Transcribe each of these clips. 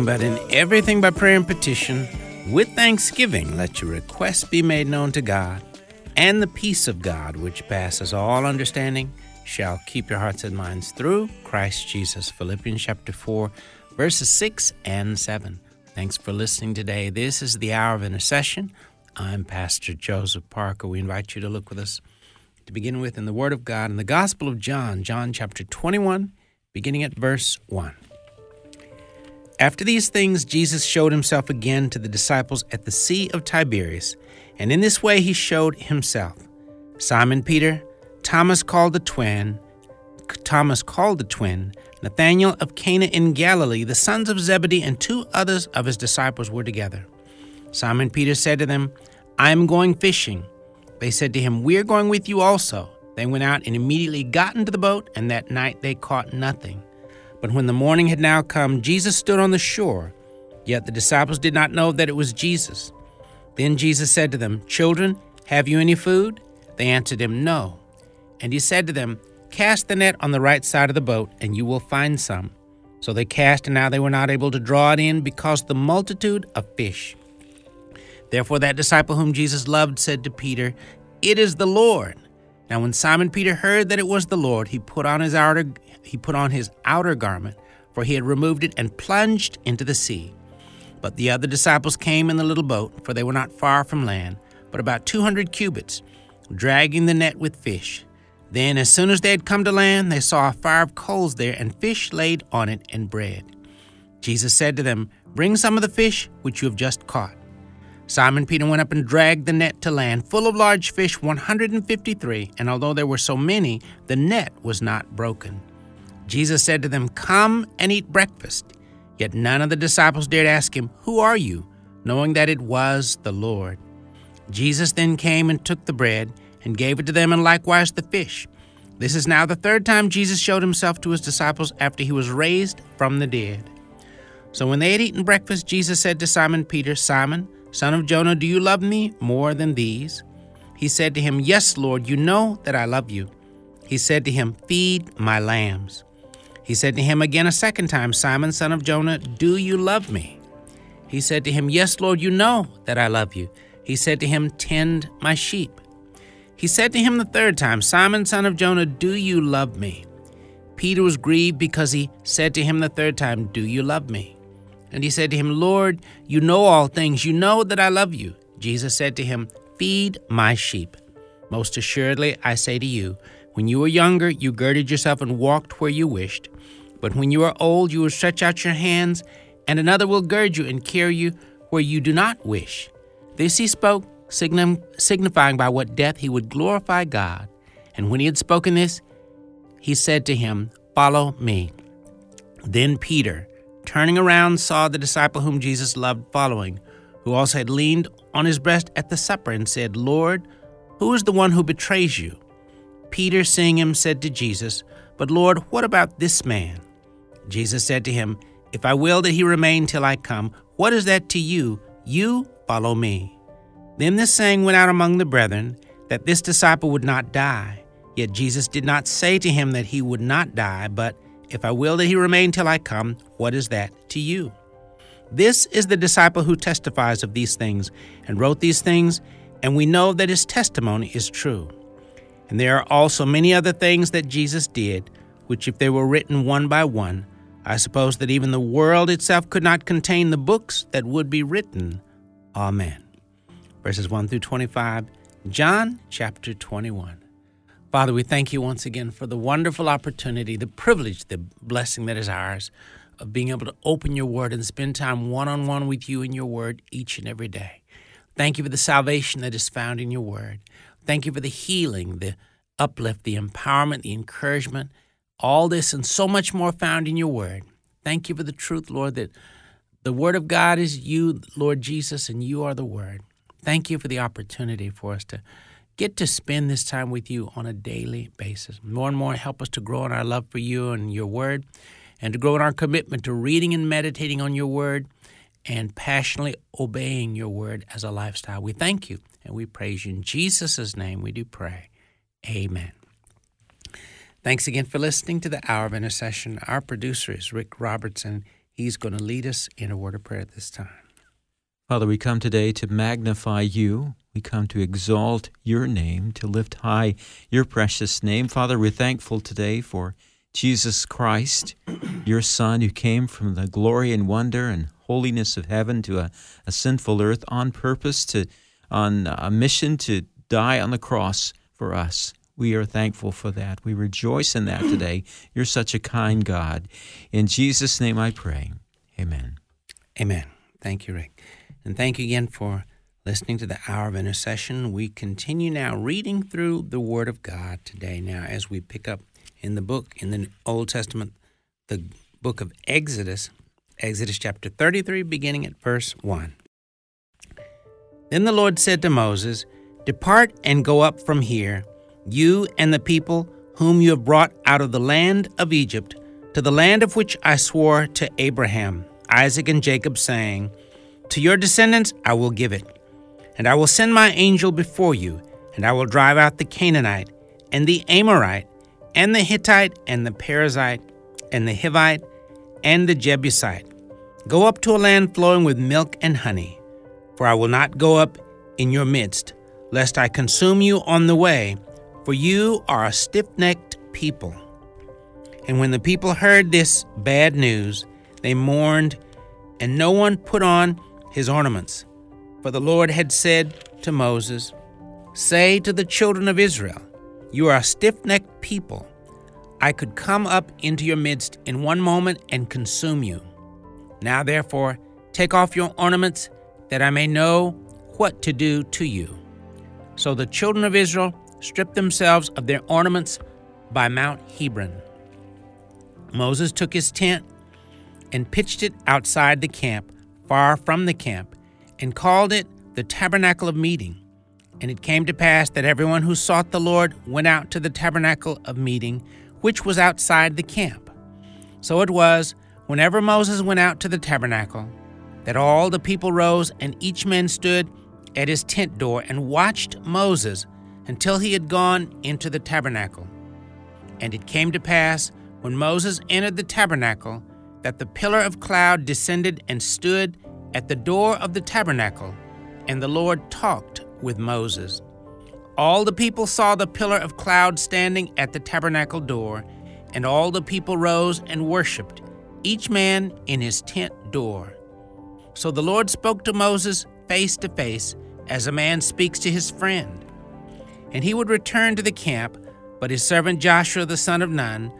but in everything by prayer and petition. With thanksgiving, let your requests be made known to God, and the peace of God, which passes all understanding, shall keep your hearts and minds through Christ Jesus. Philippians chapter 4, verses 6 and 7. Thanks for listening today. This is the hour of intercession. I'm Pastor Joseph Parker. We invite you to look with us to begin with in the Word of God in the Gospel of John, John chapter 21, beginning at verse 1. After these things, Jesus showed himself again to the disciples at the Sea of Tiberias, and in this way he showed himself. Simon Peter, Thomas called the twin, Thomas called the twin, Nathanael of Cana in Galilee, the sons of Zebedee, and two others of his disciples were together. Simon Peter said to them, I am going fishing. They said to him, We are going with you also. They went out and immediately got into the boat, and that night they caught nothing. But when the morning had now come, Jesus stood on the shore. Yet the disciples did not know that it was Jesus. Then Jesus said to them, Children, have you any food? They answered him, No. And he said to them, Cast the net on the right side of the boat, and you will find some. So they cast, and now they were not able to draw it in because the multitude of fish. Therefore, that disciple whom Jesus loved said to Peter, It is the Lord. Now, when Simon Peter heard that it was the Lord, he put on his outer he put on his outer garment, for he had removed it, and plunged into the sea. But the other disciples came in the little boat, for they were not far from land, but about two hundred cubits, dragging the net with fish. Then, as soon as they had come to land, they saw a fire of coals there, and fish laid on it, and bread. Jesus said to them, Bring some of the fish which you have just caught. Simon Peter went up and dragged the net to land, full of large fish, 153, and although there were so many, the net was not broken. Jesus said to them, Come and eat breakfast. Yet none of the disciples dared ask him, Who are you? knowing that it was the Lord. Jesus then came and took the bread and gave it to them, and likewise the fish. This is now the third time Jesus showed himself to his disciples after he was raised from the dead. So when they had eaten breakfast, Jesus said to Simon Peter, Simon, son of Jonah, do you love me more than these? He said to him, Yes, Lord, you know that I love you. He said to him, Feed my lambs. He said to him again a second time, Simon, son of Jonah, do you love me? He said to him, Yes, Lord, you know that I love you. He said to him, Tend my sheep. He said to him the third time, Simon, son of Jonah, do you love me? Peter was grieved because he said to him the third time, Do you love me? And he said to him, Lord, you know all things. You know that I love you. Jesus said to him, Feed my sheep. Most assuredly, I say to you, when you were younger, you girded yourself and walked where you wished. But when you are old, you will stretch out your hands, and another will gird you and carry you where you do not wish. This he spoke, signifying by what death he would glorify God. And when he had spoken this, he said to him, Follow me. Then Peter, turning around, saw the disciple whom Jesus loved following, who also had leaned on his breast at the supper, and said, Lord, who is the one who betrays you? Peter, seeing him, said to Jesus, But Lord, what about this man? Jesus said to him, If I will that he remain till I come, what is that to you? You follow me. Then this saying went out among the brethren, that this disciple would not die. Yet Jesus did not say to him that he would not die, but, If I will that he remain till I come, what is that to you? This is the disciple who testifies of these things, and wrote these things, and we know that his testimony is true. And there are also many other things that Jesus did, which, if they were written one by one, I suppose that even the world itself could not contain the books that would be written. Amen. Verses 1 through 25, John chapter 21. Father, we thank you once again for the wonderful opportunity, the privilege, the blessing that is ours of being able to open your word and spend time one on one with you in your word each and every day. Thank you for the salvation that is found in your word. Thank you for the healing, the uplift, the empowerment, the encouragement, all this and so much more found in your word. Thank you for the truth, Lord, that the word of God is you, Lord Jesus, and you are the word. Thank you for the opportunity for us to get to spend this time with you on a daily basis. More and more, help us to grow in our love for you and your word, and to grow in our commitment to reading and meditating on your word and passionately obeying your word as a lifestyle. We thank you and we praise you. In Jesus' name we do pray. Amen. Thanks again for listening to the Hour of Intercession. Our producer is Rick Robertson. He's going to lead us in a word of prayer this time. Father, we come today to magnify you. We come to exalt your name, to lift high your precious name. Father, we're thankful today for Jesus Christ, your Son, who came from the glory and wonder and holiness of heaven to a, a sinful earth on purpose, to on a mission to die on the cross for us. We are thankful for that. We rejoice in that today. You're such a kind God. In Jesus' name I pray. Amen. Amen. Thank you, Rick. And thank you again for listening to the Hour of Intercession. We continue now reading through the Word of God today. Now, as we pick up in the book, in the Old Testament, the book of Exodus, Exodus chapter 33, beginning at verse 1. Then the Lord said to Moses, Depart and go up from here, you and the people whom you have brought out of the land of Egypt, to the land of which I swore to Abraham, Isaac, and Jacob, saying, to your descendants I will give it. And I will send my angel before you, and I will drive out the Canaanite, and the Amorite, and the Hittite, and the Perizzite, and the Hivite, and the Jebusite. Go up to a land flowing with milk and honey, for I will not go up in your midst, lest I consume you on the way, for you are a stiff necked people. And when the people heard this bad news, they mourned, and no one put on his ornaments. For the Lord had said to Moses, Say to the children of Israel, You are a stiff necked people. I could come up into your midst in one moment and consume you. Now, therefore, take off your ornaments, that I may know what to do to you. So the children of Israel stripped themselves of their ornaments by Mount Horeb. Moses took his tent and pitched it outside the camp far from the camp, and called it the tabernacle of meeting. And it came to pass that everyone who sought the Lord went out to the tabernacle of meeting, which was outside the camp. So it was, whenever Moses went out to the tabernacle, that all the people rose, and each man stood at his tent door and watched Moses until he had gone into the tabernacle. And it came to pass, when Moses entered the tabernacle, that the pillar of cloud descended and stood at the door of the tabernacle, and the Lord talked with Moses. All the people saw the pillar of cloud standing at the tabernacle door, and all the people rose and worshipped, each man in his tent door. So the Lord spoke to Moses face to face, as a man speaks to his friend. And he would return to the camp, but his servant Joshua the son of Nun,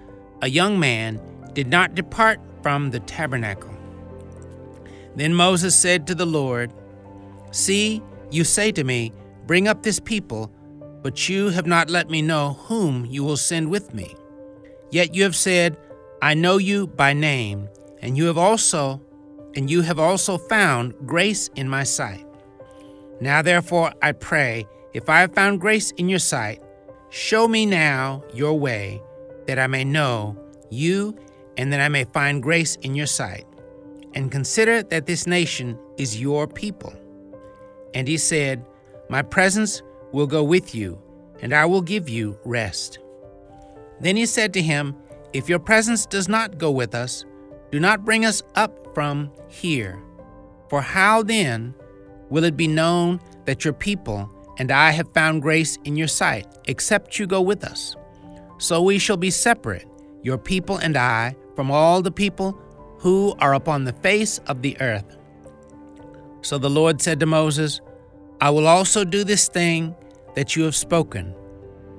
a young man, did not depart from the tabernacle. Then Moses said to the Lord, See, you say to me, Bring up this people, but you have not let me know whom you will send with me. Yet you have said, I know you by name, and you have also and you have also found grace in my sight. Now therefore I pray, if I have found grace in your sight, show me now your way, that I may know you and that I may find grace in your sight. And consider that this nation is your people. And he said, My presence will go with you, and I will give you rest. Then he said to him, If your presence does not go with us, do not bring us up from here. For how then will it be known that your people and I have found grace in your sight, except you go with us? So we shall be separate, your people and I, from all the people who are upon the face of the earth. So the Lord said to Moses, I will also do this thing that you have spoken,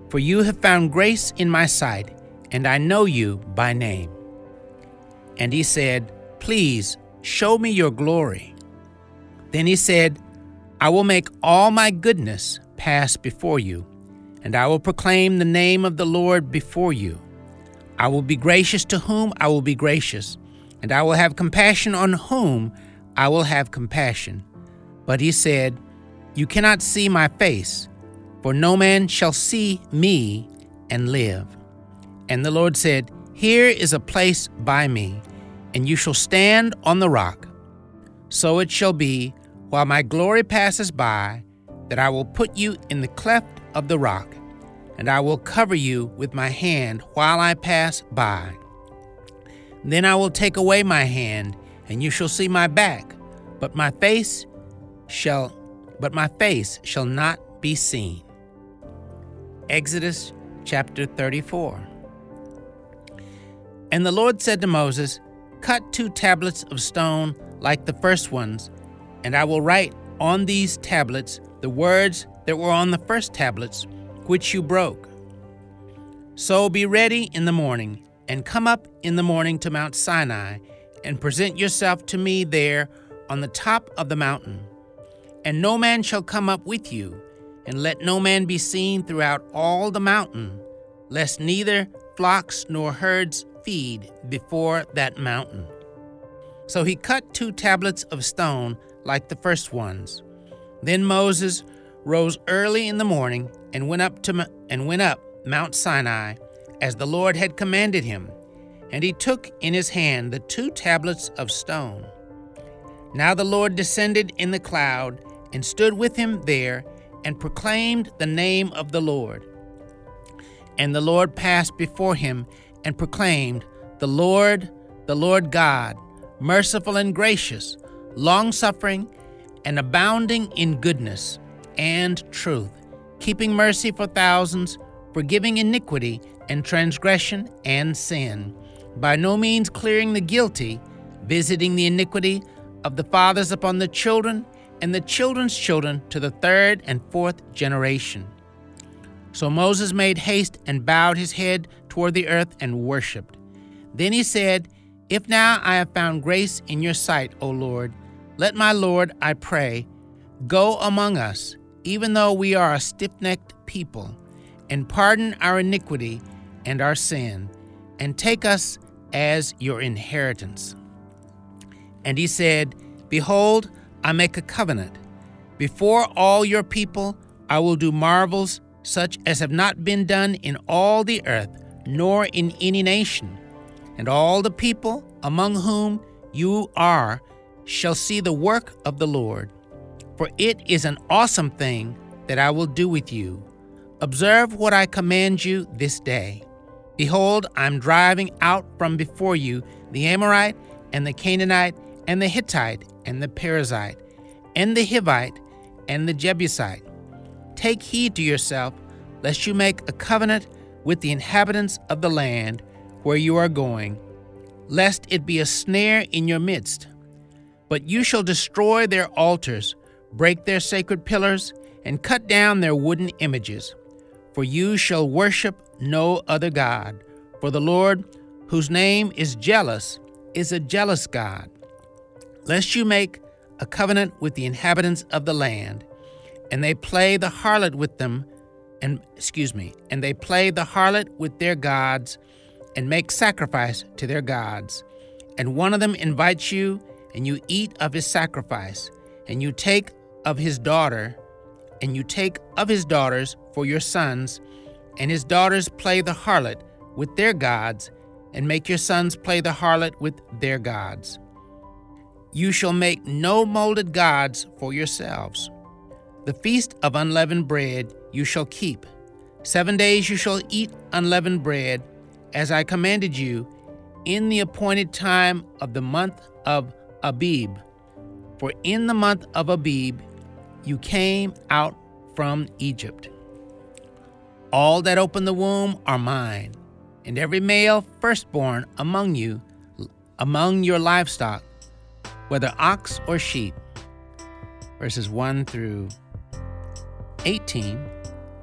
for you have found grace in my sight, and I know you by name. And he said, Please show me your glory. Then he said, I will make all my goodness pass before you, and I will proclaim the name of the Lord before you. I will be gracious to whom I will be gracious, and I will have compassion on whom I will have compassion. But he said, You cannot see my face, for no man shall see me and live. And the Lord said, Here is a place by me, and you shall stand on the rock. So it shall be, while my glory passes by, that I will put you in the cleft of the rock and I will cover you with my hand while I pass by. Then I will take away my hand, and you shall see my back, but my face shall but my face shall not be seen. Exodus chapter 34. And the Lord said to Moses, Cut two tablets of stone like the first ones, and I will write on these tablets the words that were on the first tablets, which you broke. So be ready in the morning, and come up in the morning to Mount Sinai, and present yourself to me there on the top of the mountain. And no man shall come up with you, and let no man be seen throughout all the mountain, lest neither flocks nor herds feed before that mountain. So he cut two tablets of stone like the first ones. Then Moses rose early in the morning and went up to and went up Mount Sinai as the Lord had commanded him, and he took in his hand the two tablets of stone. Now the Lord descended in the cloud and stood with him there and proclaimed the name of the Lord. And the Lord passed before him and proclaimed, The Lord, the Lord God, merciful and gracious, long suffering, and abounding in goodness and truth, keeping mercy for thousands, forgiving iniquity and transgression and sin, by no means clearing the guilty, visiting the iniquity of the fathers upon the children and the children's children to the third and fourth generation. So Moses made haste and bowed his head toward the earth and worshipped. Then he said, If now I have found grace in your sight, O Lord, let my Lord, I pray, go among us, even though we are a stiff necked people, and pardon our iniquity and our sin, and take us as your inheritance. And he said, Behold, I make a covenant. Before all your people, I will do marvels such as have not been done in all the earth, nor in any nation. And all the people among whom you are shall see the work of the Lord. For it is an awesome thing that I will do with you. Observe what I command you this day. Behold, I'm driving out from before you the Amorite, and the Canaanite, and the Hittite, and the Perizzite, and the Hivite, and the Jebusite. Take heed to yourself, lest you make a covenant with the inhabitants of the land where you are going, lest it be a snare in your midst. But you shall destroy their altars, break their sacred pillars, and cut down their wooden images. For you shall worship no other God. For the Lord, whose name is jealous, is a jealous God lest you make a covenant with the inhabitants of the land, and they play the harlot with them, and excuse me, and they play the harlot with their gods, and make sacrifice to their gods. And one of them invites you, and you eat of his sacrifice, and you take of his daughter, and you take of his daughters for your sons, and his daughters play the harlot with their gods, and make your sons play the harlot with their gods. You shall make no molded gods for yourselves. The feast of unleavened bread you shall keep. Seven days you shall eat unleavened bread, as I commanded you, in the appointed time of the month of Abib. For in the month of Abib you came out from Egypt. All that open the womb are mine, and every male firstborn among you, among your livestock, whether ox or sheep. Verses 1 through 18,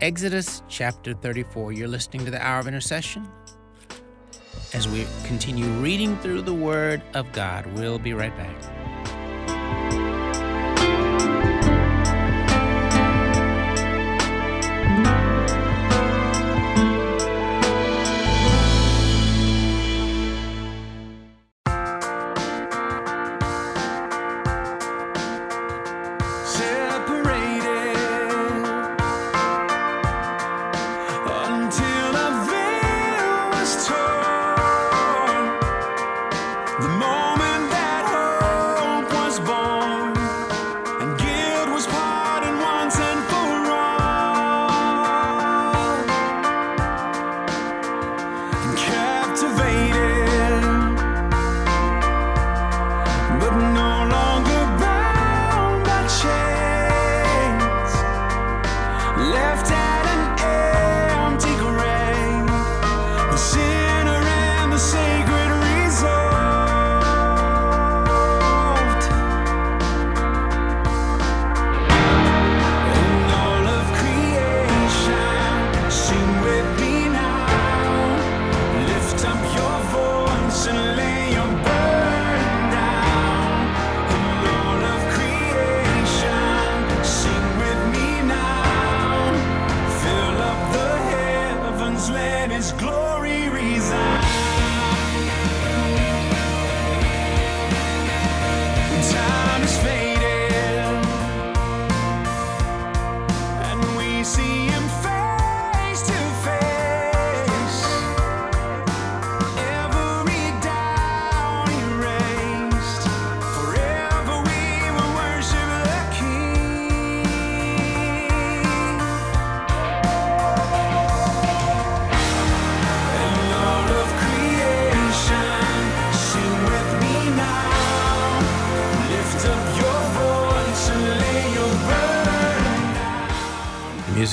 Exodus chapter 34. You're listening to the Hour of Intercession. As we continue reading through the Word of God, we'll be right back.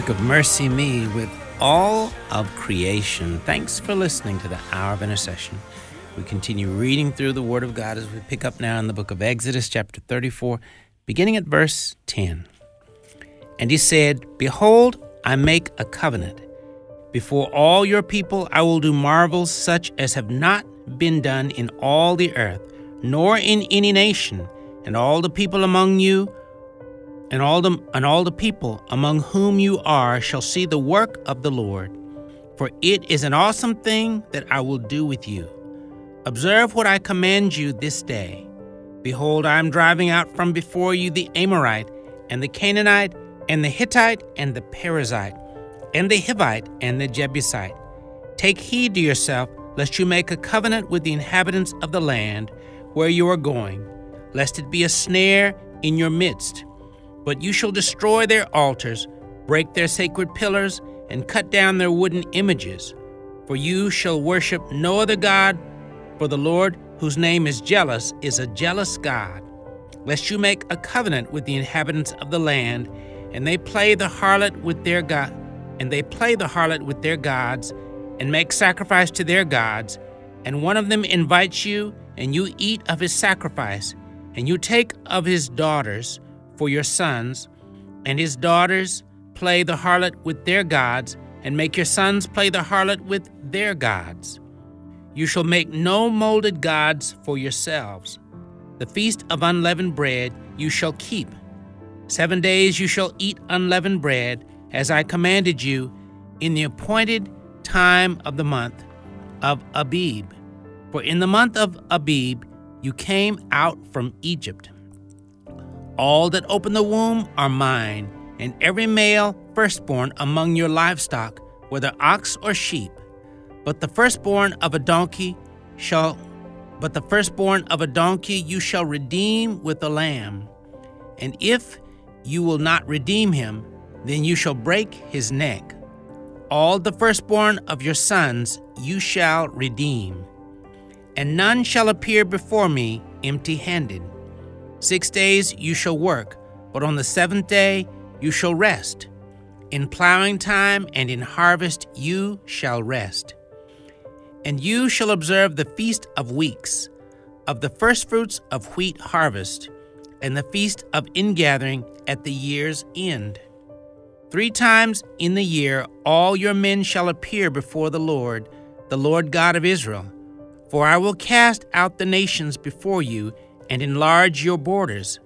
Music of MercyMe with all of creation. Thanks for listening to the Hour of Intercession. We continue reading through the Word of God as we pick up now in the book of Exodus, chapter 34, beginning at verse 10. And he said, Behold, I make a covenant. Before all your people I will do marvels such as have not been done in all the earth, nor in any nation, and all the people among you and all the and all the people among whom you are shall see the work of the Lord. For it is an awesome thing that I will do with you. Observe what I command you this day. Behold, I am driving out from before you the Amorite, and the Canaanite, and the Hittite, and the Perizzite, and the Hivite, and the Jebusite. Take heed to yourself, lest you make a covenant with the inhabitants of the land where you are going, lest it be a snare in your midst but you shall destroy their altars, break their sacred pillars, and cut down their wooden images. For you shall worship no other God, for the Lord, whose name is jealous, is a jealous God. Lest you make a covenant with the inhabitants of the land, and they play the harlot with their god, and they play the harlot with their gods, and make sacrifice to their gods, and one of them invites you, and you eat of his sacrifice, and you take of his daughters, for your sons, and his daughters play the harlot with their gods, and make your sons play the harlot with their gods. You shall make no molded gods for yourselves. The feast of unleavened bread you shall keep. Seven days you shall eat unleavened bread, as I commanded you, in the appointed time of the month of Abib. For in the month of Abib you came out from Egypt. All that open the womb are mine, and every male firstborn among your livestock, whether ox or sheep. But the firstborn of a donkey shall but the firstborn of a donkey you shall redeem with a lamb. And if you will not redeem him, then you shall break his neck. All the firstborn of your sons you shall redeem. And none shall appear before me empty handed. Six days you shall work, but on the seventh day you shall rest. In plowing time and in harvest you shall rest. And you shall observe the feast of weeks, of the firstfruits of wheat harvest, and the feast of ingathering at the year's end. Three times in the year all your men shall appear before the Lord, the Lord God of Israel. For I will cast out the nations before you and enlarge your borders.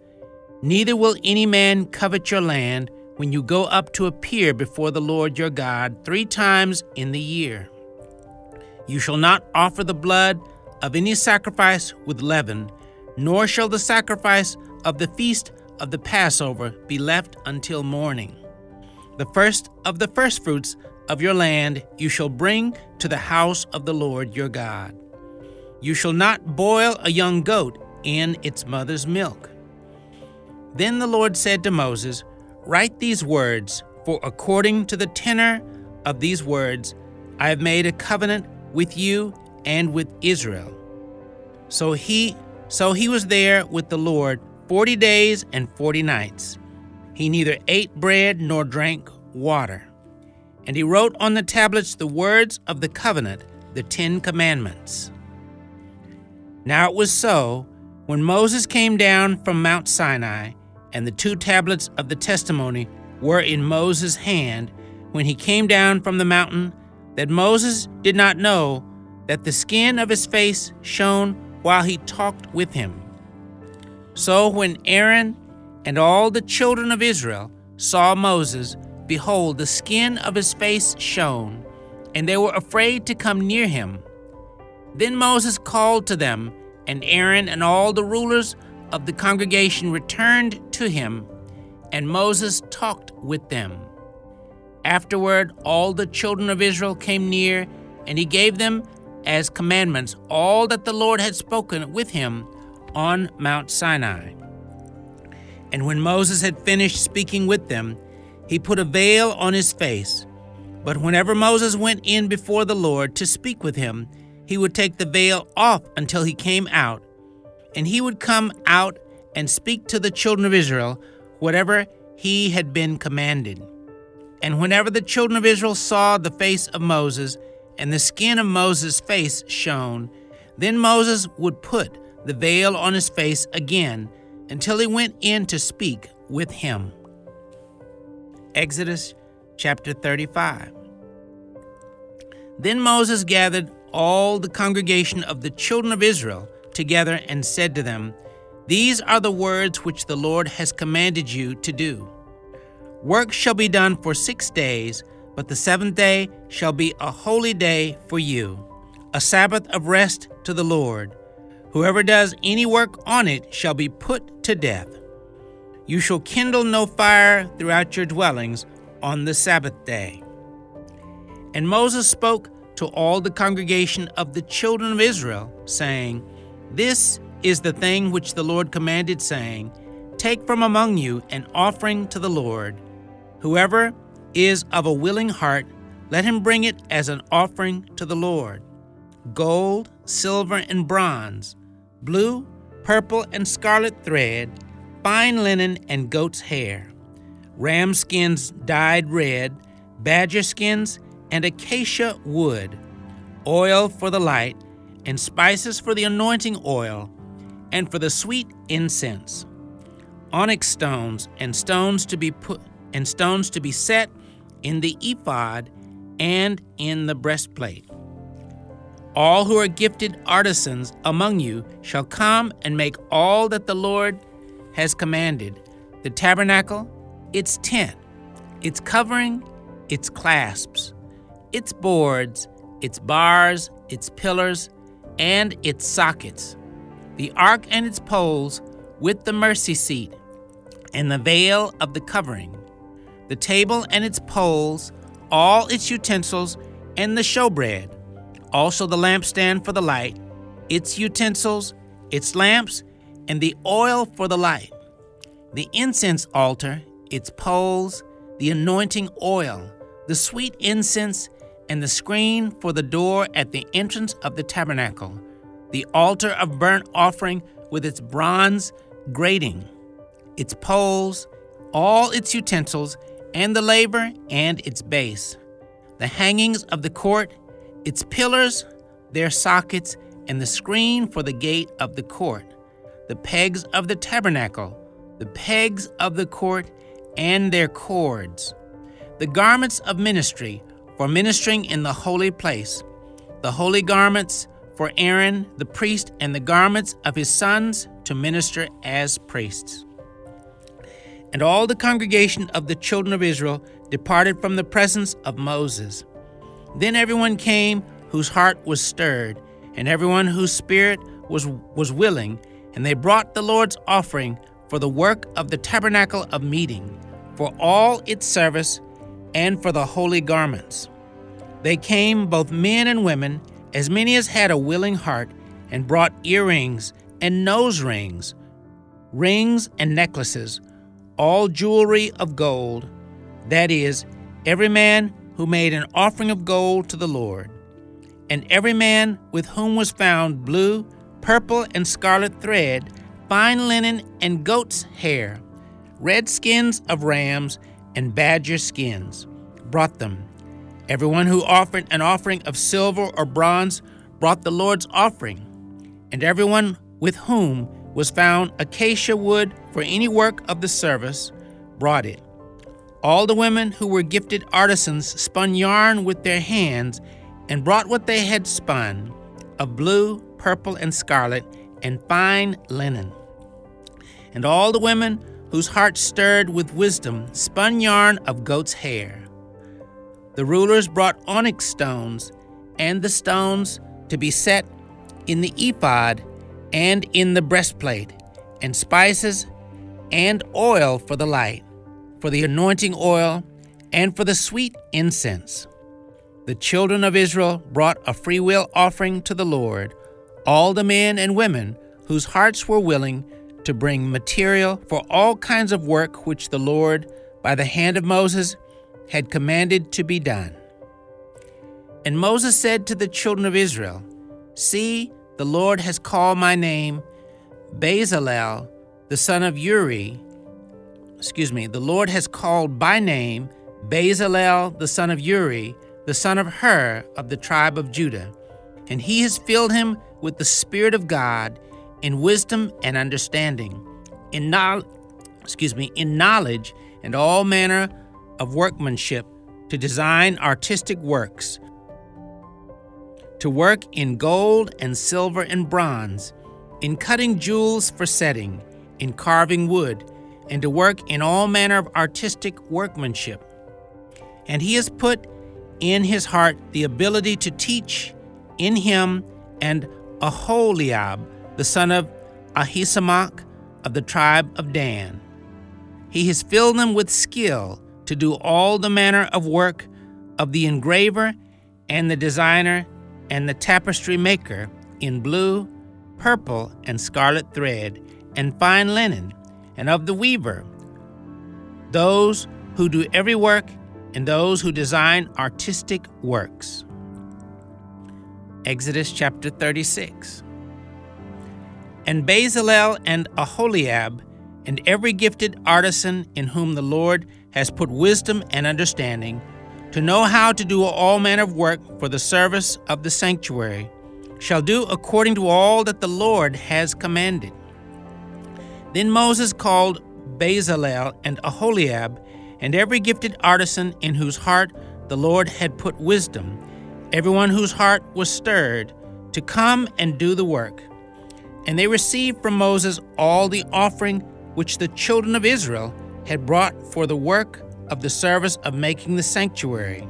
Neither will any man covet your land when you go up to appear before the Lord your God three times in the year. You shall not offer the blood of any sacrifice with leaven, nor shall the sacrifice of the feast of the Passover be left until morning. The first of the firstfruits of your land you shall bring to the house of the Lord your God. You shall not boil a young goat in its mother's milk. Then the Lord said to Moses, Write these words, for according to the tenor of these words, I have made a covenant with you and with Israel. So he so he was there with the Lord 40 days and 40 nights. He neither ate bread nor drank water. And he wrote on the tablets the words of the covenant, the 10 commandments. Now it was so when Moses came down from Mount Sinai, and the two tablets of the testimony were in Moses' hand, when he came down from the mountain, that Moses did not know that the skin of his face shone while he talked with him. So when Aaron and all the children of Israel saw Moses, behold, the skin of his face shone, and they were afraid to come near him. Then Moses called to them and Aaron and all the rulers of the congregation returned to him, and Moses talked with them. Afterward, all the children of Israel came near, and he gave them as commandments all that the Lord had spoken with him on Mount Sinai. And when Moses had finished speaking with them, he put a veil on his face. But whenever Moses went in before the Lord to speak with him, he would take the veil off until he came out, and he would come out and speak to the children of Israel whatever he had been commanded. And whenever the children of Israel saw the face of Moses, and the skin of Moses' face shone, then Moses would put the veil on his face again until he went in to speak with him. Exodus chapter 35. Then Moses gathered all the congregation of the children of Israel together and said to them, These are the words which the Lord has commanded you to do. Work shall be done for six days, but the seventh day shall be a holy day for you, a Sabbath of rest to the Lord. Whoever does any work on it shall be put to death. You shall kindle no fire throughout your dwellings on the Sabbath day. And Moses spoke to all the congregation of the children of Israel, saying, This is the thing which the Lord commanded, saying, Take from among you an offering to the Lord. Whoever is of a willing heart, let him bring it as an offering to the Lord gold, silver, and bronze, blue, purple, and scarlet thread, fine linen, and goat's hair, ram skins dyed red, badger skins, and acacia wood, oil for the light, and spices for the anointing oil, and for the sweet incense, onyx stones, and stones to be put and stones to be set in the ephod and in the breastplate. All who are gifted artisans among you shall come and make all that the Lord has commanded the tabernacle, its tent, its covering, its clasps, its boards, its bars, its pillars, and its sockets, the ark and its poles, with the mercy seat, and the veil of the covering. The table and its poles, all its utensils, and the showbread, also the lampstand for the light, its utensils, its lamps, and the oil for the light, the incense altar, its poles, the anointing oil, the sweet incense, and the screen for the door at the entrance of the tabernacle, the altar of burnt offering with its bronze grating, its poles, all its utensils, and the laver and its base, the hangings of the court, its pillars, their sockets, and the screen for the gate of the court, the pegs of the tabernacle, the pegs of the court, and their cords, the garments of ministry for ministering in the holy place, the holy garments for Aaron the priest, and the garments of his sons to minister as priests. And all the congregation of the children of Israel departed from the presence of Moses. Then everyone came whose heart was stirred, and everyone whose spirit was, was willing, and they brought the Lord's offering for the work of the tabernacle of meeting, for all its service, and for the holy garments. They came, both men and women, as many as had a willing heart, and brought earrings and nose rings, rings and necklaces all jewelry of gold, that is, every man who made an offering of gold to the Lord, and every man with whom was found blue, purple, and scarlet thread, fine linen, and goat's hair, red skins of rams, and badger skins, brought them. Everyone who offered an offering of silver or bronze brought the Lord's offering, and everyone with whom was found acacia wood for any work of the service, brought it. All the women who were gifted artisans spun yarn with their hands and brought what they had spun of blue, purple, and scarlet, and fine linen. And all the women whose hearts stirred with wisdom spun yarn of goat's hair. The rulers brought onyx stones and the stones to be set in the ephod and in the breastplate, and spices and oil for the light, for the anointing oil, and for the sweet incense. The children of Israel brought a freewill offering to the Lord, all the men and women whose hearts were willing to bring material for all kinds of work which the Lord, by the hand of Moses, had commanded to be done. And Moses said to the children of Israel, See, the Lord has called my name Bezalel, the son of Uri. Excuse me, the Lord has called by name Bezalel the son of Uri, the son of Hur of the tribe of Judah. And he has filled him with the Spirit of God in wisdom and understanding, in knowledge, excuse me, in knowledge and all manner of workmanship to design artistic works, to work in gold and silver and bronze, in cutting jewels for setting, in carving wood, and to work in all manner of artistic workmanship. And he has put in his heart the ability to teach in him and Aholiab, the son of Ahisamach of the tribe of Dan. He has filled them with skill to do all the manner of work of the engraver and the designer and the tapestry maker in blue, purple, and scarlet thread, and fine linen, and of the weaver, those who do every work, and those who design artistic works. Exodus chapter 36. And Bezalel and Aholiab, and every gifted artisan in whom the Lord has put wisdom and understanding, to know how to do all manner of work for the service of the sanctuary, shall do according to all that the Lord has commanded. Then Moses called Bezalel and Aholiab, and every gifted artisan in whose heart the Lord had put wisdom, everyone whose heart was stirred, to come and do the work. And they received from Moses all the offering which the children of Israel had brought for the work of the service of making the sanctuary.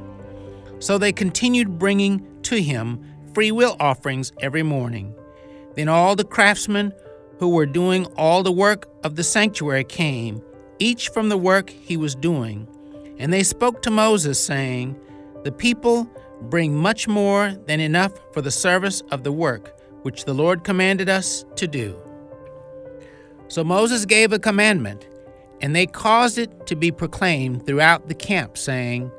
So they continued bringing to him free will offerings every morning. Then all the craftsmen who were doing all the work of the sanctuary came, each from the work he was doing. And they spoke to Moses, saying, The people bring much more than enough for the service of the work which the Lord commanded us to do. So Moses gave a commandment, and they caused it to be proclaimed throughout the camp, saying,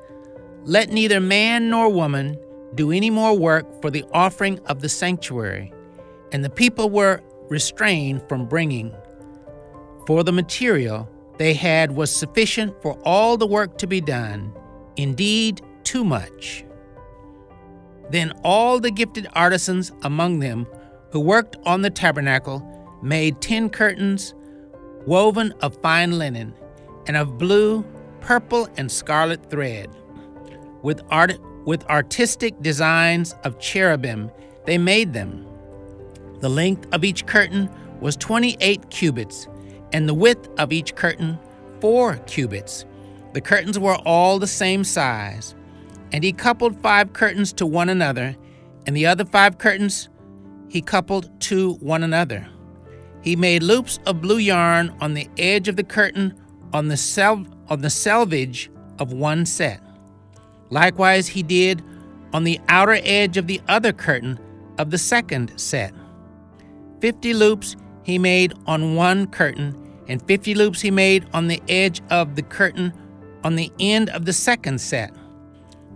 Let neither man nor woman do any more work for the offering of the sanctuary. And the people were restrained from bringing, for the material they had was sufficient for all the work to be done, indeed, too much. Then all the gifted artisans among them who worked on the tabernacle made ten curtains woven of fine linen and of blue, purple, and scarlet thread. With, art, with artistic designs of cherubim, they made them. The length of each curtain was 28 cubits, and the width of each curtain, 4 cubits. The curtains were all the same size. And he coupled five curtains to one another, and the other five curtains he coupled to one another. He made loops of blue yarn on the edge of the curtain on the, sel- on the selvage of one set. Likewise, he did on the outer edge of the other curtain of the second set. Fifty loops he made on one curtain, and fifty loops he made on the edge of the curtain on the end of the second set.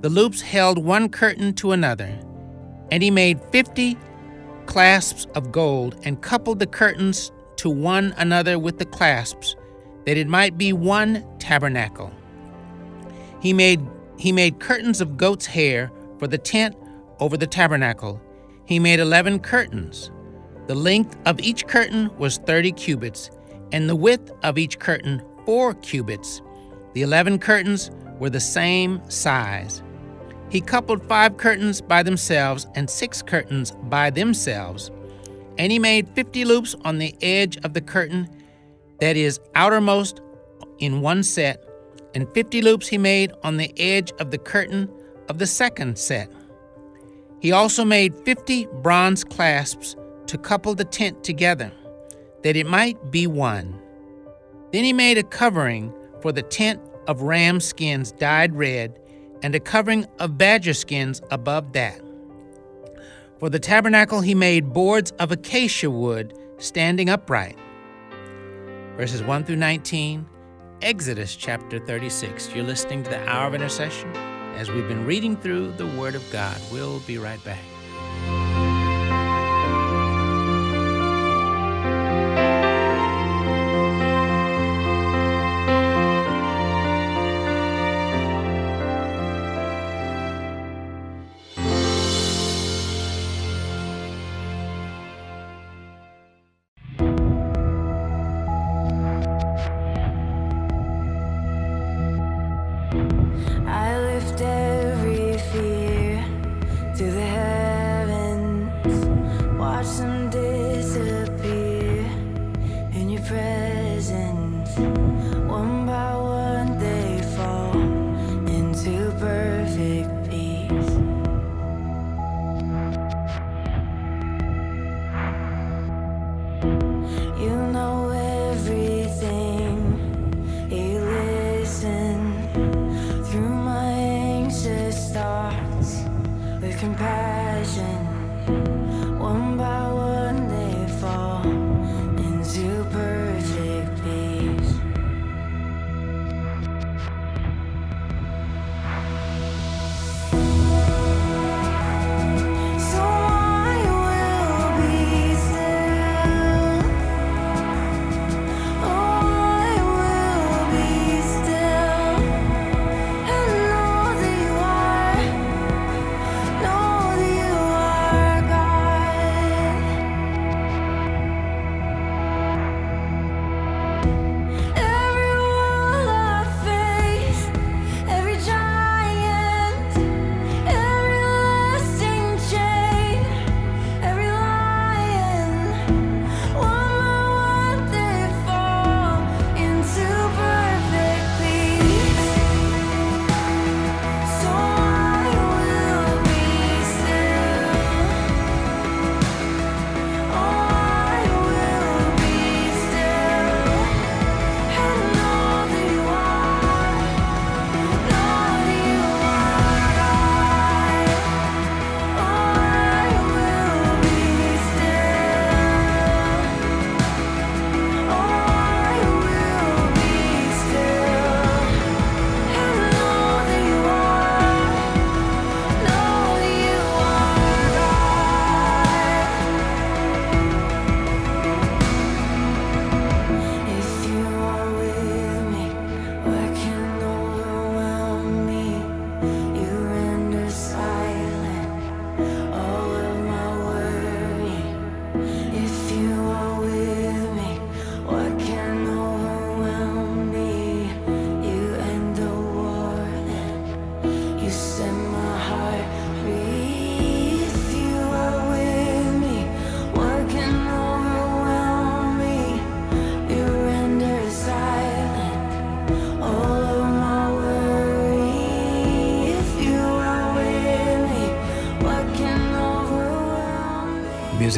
The loops held one curtain to another, and he made fifty clasps of gold and coupled the curtains to one another with the clasps, that it might be one tabernacle. He made he made curtains of goat's hair for the tent over the tabernacle. He made eleven curtains. The length of each curtain was thirty cubits, and the width of each curtain four cubits. The eleven curtains were the same size. He coupled five curtains by themselves and six curtains by themselves. And he made fifty loops on the edge of the curtain that is outermost in one set, and fifty loops he made on the edge of the curtain of the second set. He also made fifty bronze clasps to couple the tent together, that it might be one. Then he made a covering for the tent of ram skins dyed red and a covering of badger skins above that. For the tabernacle he made boards of acacia wood standing upright. Verses 1 through 19, Exodus chapter 36. You're listening to the Hour of Intercession as we've been reading through the Word of God. We'll be right back.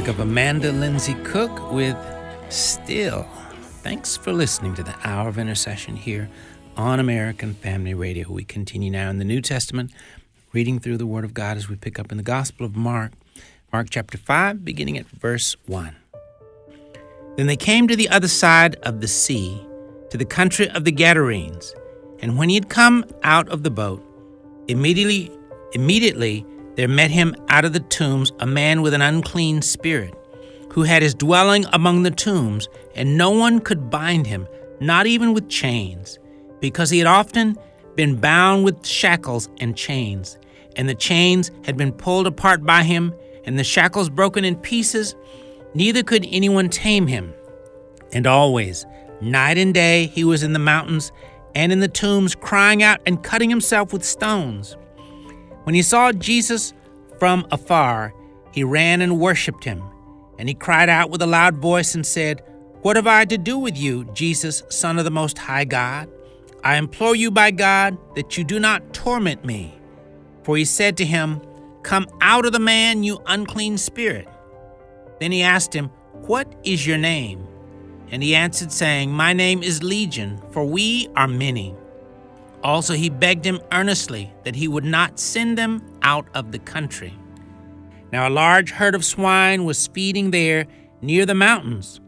Of Amanda Lindsay Cook with Still. Thanks for listening to the Hour of Intercession here on American Family Radio. We continue now in the New Testament, reading through the Word of God as we pick up in the Gospel of Mark, Mark chapter 5, beginning at verse 1. Then they came to the other side of the sea, to the country of the Gadarenes. And when he had come out of the boat, immediately, immediately there met him out of the tombs a man with an unclean spirit, who had his dwelling among the tombs, and no one could bind him, not even with chains, because he had often been bound with shackles and chains, and the chains had been pulled apart by him, and the shackles broken in pieces. Neither could anyone tame him. And always, night and day, he was in the mountains and in the tombs, crying out and cutting himself with stones. When he saw Jesus from afar, he ran and worshipped him. And he cried out with a loud voice and said, What have I to do with you, Jesus, Son of the Most High God? I implore you by God that you do not torment me. For he said to him, Come out of the man, you unclean spirit. Then he asked him, What is your name? And he answered, saying, My name is Legion, for we are many. Also, he begged him earnestly that he would not send them out of the country. Now, a large herd of swine was feeding there near the mountains.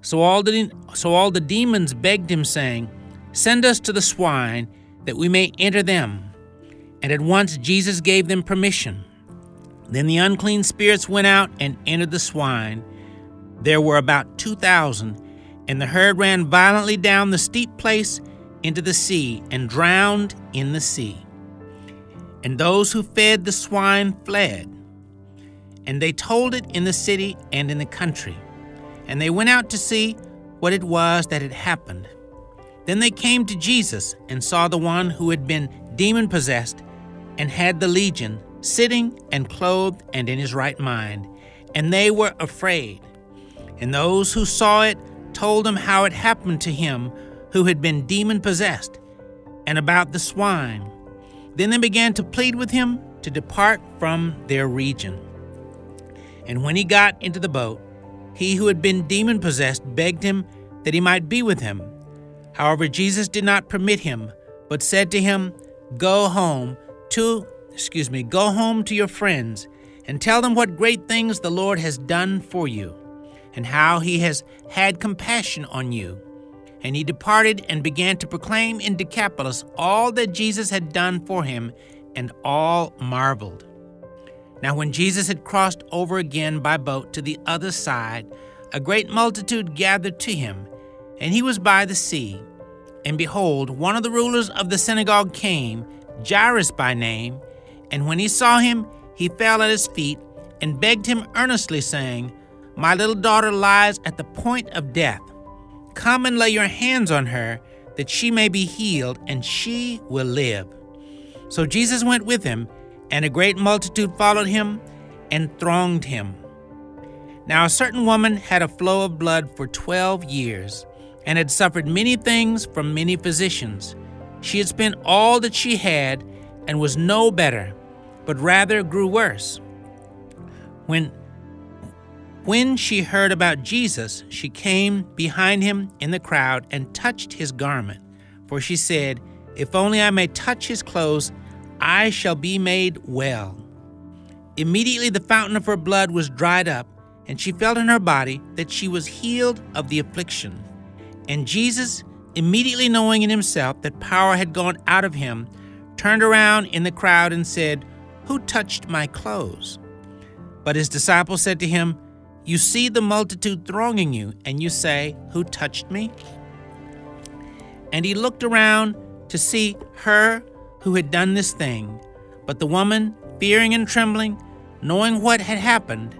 So all the, so all the demons begged him, saying, Send us to the swine, that we may enter them. And at once Jesus gave them permission. Then the unclean spirits went out and entered the swine. There were about two thousand, and the herd ran violently down the steep place into the sea and drowned in the sea. And those who fed the swine fled. And they told it in the city and in the country. And they went out to see what it was that had happened. Then they came to Jesus and saw the one who had been demon possessed and had the legion sitting and clothed and in his right mind. And they were afraid. And those who saw it told them how it happened to him who had been demon possessed, and about the swine. Then they began to plead with him to depart from their region. And when he got into the boat, he who had been demon possessed begged him that he might be with him. However, Jesus did not permit him, but said to him, Go home to, excuse me, go home to your friends and tell them what great things the Lord has done for you and how he has had compassion on you. And he departed and began to proclaim in Decapolis all that Jesus had done for him, and all marveled. Now, when Jesus had crossed over again by boat to the other side, a great multitude gathered to him, and he was by the sea. And behold, one of the rulers of the synagogue came, Jairus by name, and when he saw him, he fell at his feet and begged him earnestly, saying, My little daughter lies at the point of death. Come and lay your hands on her, that she may be healed, and she will live. So Jesus went with him, and a great multitude followed him and thronged him. Now a certain woman had a flow of blood for twelve years, and had suffered many things from many physicians. She had spent all that she had, and was no better, but rather grew worse. When when she heard about Jesus, she came behind him in the crowd and touched his garment. For she said, If only I may touch his clothes, I shall be made well. Immediately the fountain of her blood was dried up, and she felt in her body that she was healed of the affliction. And Jesus, immediately knowing in himself that power had gone out of him, turned around in the crowd and said, Who touched my clothes? But his disciples said to him, you see the multitude thronging you, and you say, Who touched me? And he looked around to see her who had done this thing. But the woman, fearing and trembling, knowing what had happened,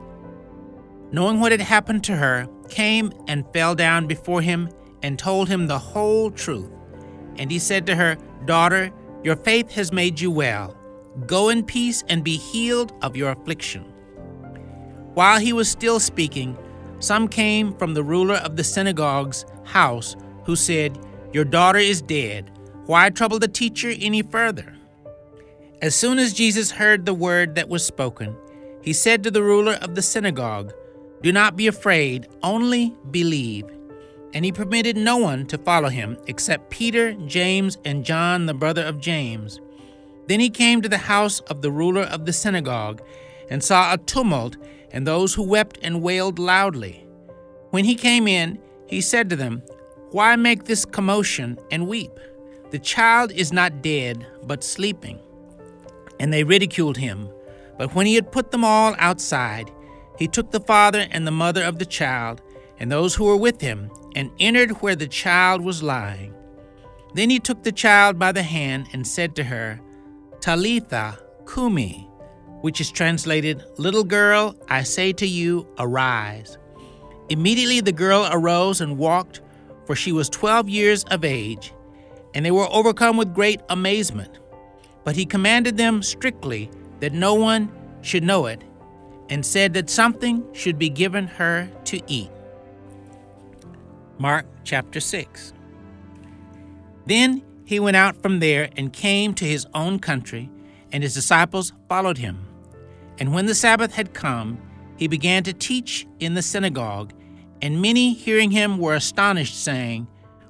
knowing what had happened to her, came and fell down before him and told him the whole truth. And he said to her, Daughter, your faith has made you well. Go in peace and be healed of your affliction. While he was still speaking, some came from the ruler of the synagogue's house who said, Your daughter is dead. Why trouble the teacher any further? As soon as Jesus heard the word that was spoken, he said to the ruler of the synagogue, Do not be afraid, only believe. And he permitted no one to follow him except Peter, James, and John, the brother of James. Then he came to the house of the ruler of the synagogue and saw a tumult and those who wept and wailed loudly. When he came in, he said to them, Why make this commotion and weep? The child is not dead, but sleeping. And they ridiculed him. But when he had put them all outside, he took the father and the mother of the child, and those who were with him, and entered where the child was lying. Then he took the child by the hand and said to her, Talitha cumi, which is translated, Little girl, I say to you, arise. Immediately the girl arose and walked, for she was twelve years of age, and they were overcome with great amazement. But he commanded them strictly that no one should know it, and said that something should be given her to eat. Mark chapter 6. Then he went out from there and came to his own country, and his disciples followed him. And when the Sabbath had come, he began to teach in the synagogue, and many hearing him were astonished, saying,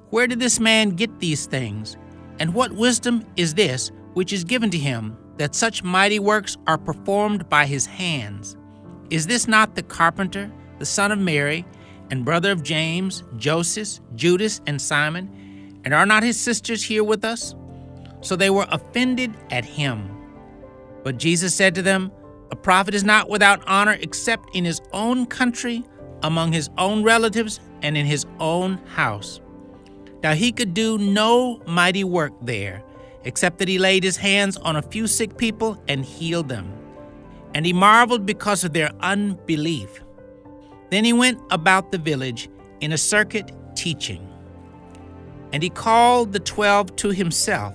Where did this man get these things? And what wisdom is this which is given to him, that such mighty works are performed by his hands? Is this not the carpenter, the son of Mary, and brother of James, Joseph, Judas, and Simon? And are not his sisters here with us? So they were offended at him. But Jesus said to them, a prophet is not without honor except in his own country, among his own relatives, and in his own house. Now he could do no mighty work there, except that he laid his hands on a few sick people and healed them. And he marveled because of their unbelief. Then he went about the village in a circuit teaching. And he called the twelve to himself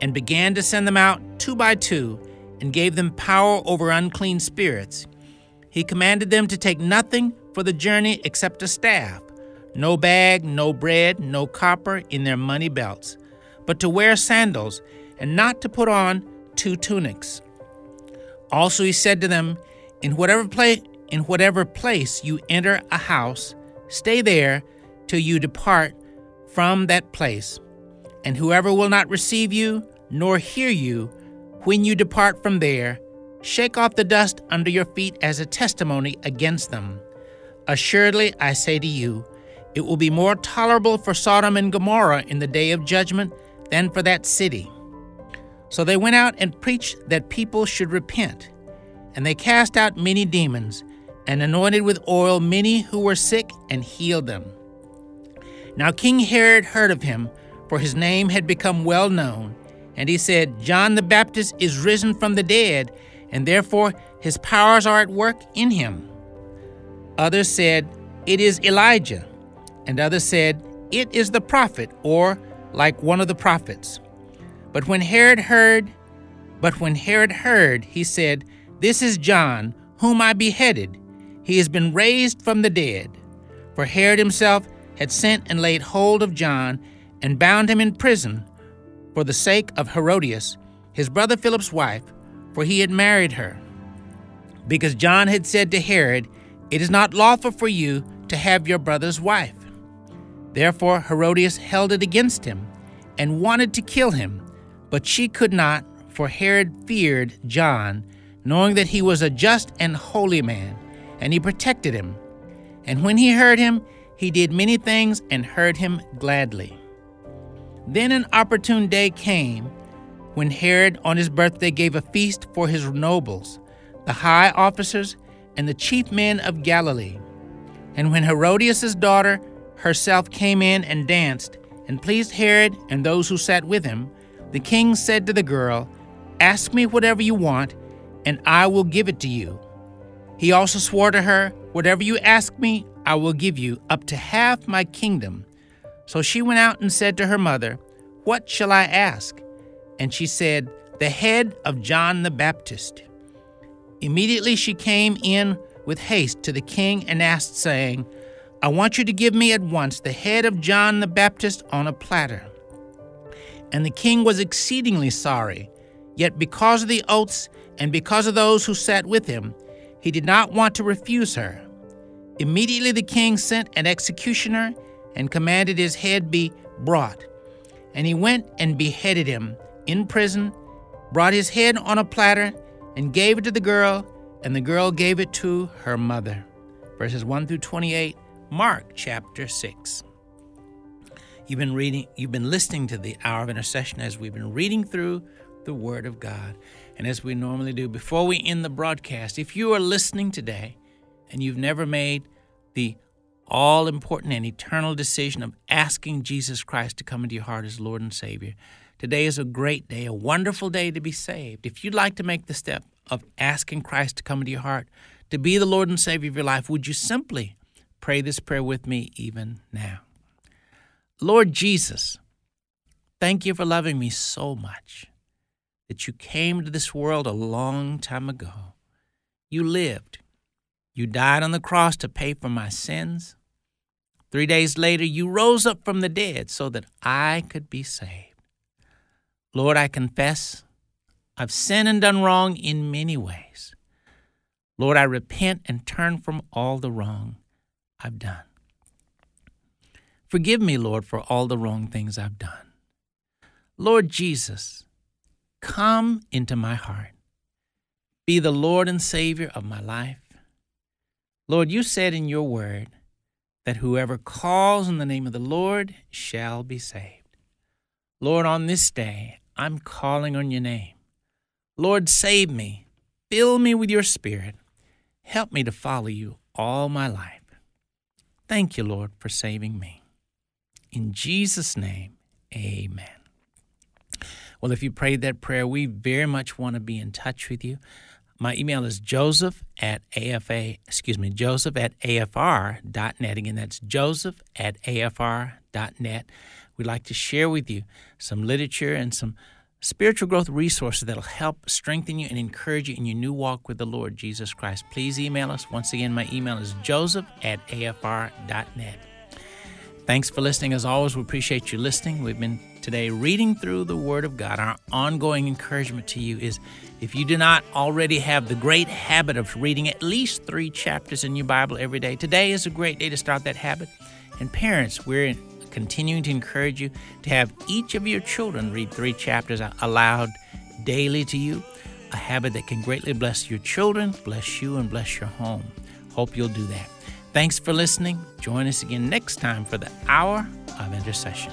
and began to send them out two by two and gave them power over unclean spirits. He commanded them to take nothing for the journey except a staff, no bag, no bread, no copper in their money belts, but to wear sandals, and not to put on two tunics. Also, he said to them, In whatever place in whatever place you enter a house, stay there till you depart from that place. And whoever will not receive you, nor hear you, when you depart from there, shake off the dust under your feet as a testimony against them. Assuredly, I say to you, it will be more tolerable for Sodom and Gomorrah in the day of judgment than for that city. So they went out and preached that people should repent. And they cast out many demons, and anointed with oil many who were sick, and healed them. Now King Herod heard of him, for his name had become well known, and he said, John the Baptist is risen from the dead, and therefore his powers are at work in him. Others said, It is Elijah. And others said, It is the prophet, or like one of the prophets. But when Herod heard, but when Herod heard, he said, This is John, whom I beheaded. He has been raised from the dead. For Herod himself had sent and laid hold of John and bound him in prison for the sake of Herodias, his brother Philip's wife, for he had married her. Because John had said to Herod, It is not lawful for you to have your brother's wife. Therefore Herodias held it against him and wanted to kill him, but she could not, for Herod feared John, knowing that he was a just and holy man, and he protected him. And when he heard him, he did many things and heard him gladly. Then an opportune day came when Herod on his birthday gave a feast for his nobles, the high officers, and the chief men of Galilee. And when Herodias' daughter herself came in and danced, and pleased Herod and those who sat with him, the king said to the girl, Ask me whatever you want, and I will give it to you. He also swore to her, Whatever you ask me, I will give you, up to half my kingdom. So she went out and said to her mother, What shall I ask? And she said, The head of John the Baptist. Immediately she came in with haste to the king and asked, saying, I want you to give me at once the head of John the Baptist on a platter. And the king was exceedingly sorry, yet because of the oaths and because of those who sat with him, he did not want to refuse her. Immediately the king sent an executioner and commanded his head be brought. And he went and beheaded him in prison, brought his head on a platter, and gave it to the girl, and the girl gave it to her mother. Verses 1 through 28, Mark chapter 6. You've been reading, you've been listening to the hour of intercession as we've been reading through the Word of God. And as we normally do, before we end the broadcast, if you are listening today and you've never made the all important and eternal decision of asking Jesus Christ to come into your heart as Lord and Savior. Today is a great day, a wonderful day to be saved. If you'd like to make the step of asking Christ to come into your heart, to be the Lord and Savior of your life, would you simply pray this prayer with me even now? Lord Jesus, thank you for loving me so much that you came to this world a long time ago. You lived. You died on the cross to pay for my sins. Three days later, you rose up from the dead so that I could be saved. Lord, I confess I've sinned and done wrong in many ways. Lord, I repent and turn from all the wrong I've done. Forgive me, Lord, for all the wrong things I've done. Lord Jesus, come into my heart. Be the Lord and Savior of my life. Lord, you said in your word, that whoever calls on the name of the Lord shall be saved. Lord, on this day, I'm calling on your name. Lord, save me. Fill me with your spirit. Help me to follow you all my life. Thank you, Lord, for saving me. In Jesus' name, amen. Well, if you prayed that prayer, we very much want to be in touch with you. My email is joseph at afa, excuse me, joseph at afr.net. Again, that's joseph at afr.net. We'd like to share with you some literature and some spiritual growth resources that'll help strengthen you and encourage you in your new walk with the Lord Jesus Christ. Please email us. Once again, my email is joseph at afr.net. Thanks for listening. As always, we appreciate you listening. We've been today reading through the Word of God. Our ongoing encouragement to you is if you do not already have the great habit of reading at least three chapters in your Bible every day, today is a great day to start that habit. And parents, we're continuing to encourage you to have each of your children read three chapters aloud daily to you, a habit that can greatly bless your children, bless you, and bless your home. Hope you'll do that. Thanks for listening. Join us again next time for the Hour of Intercession.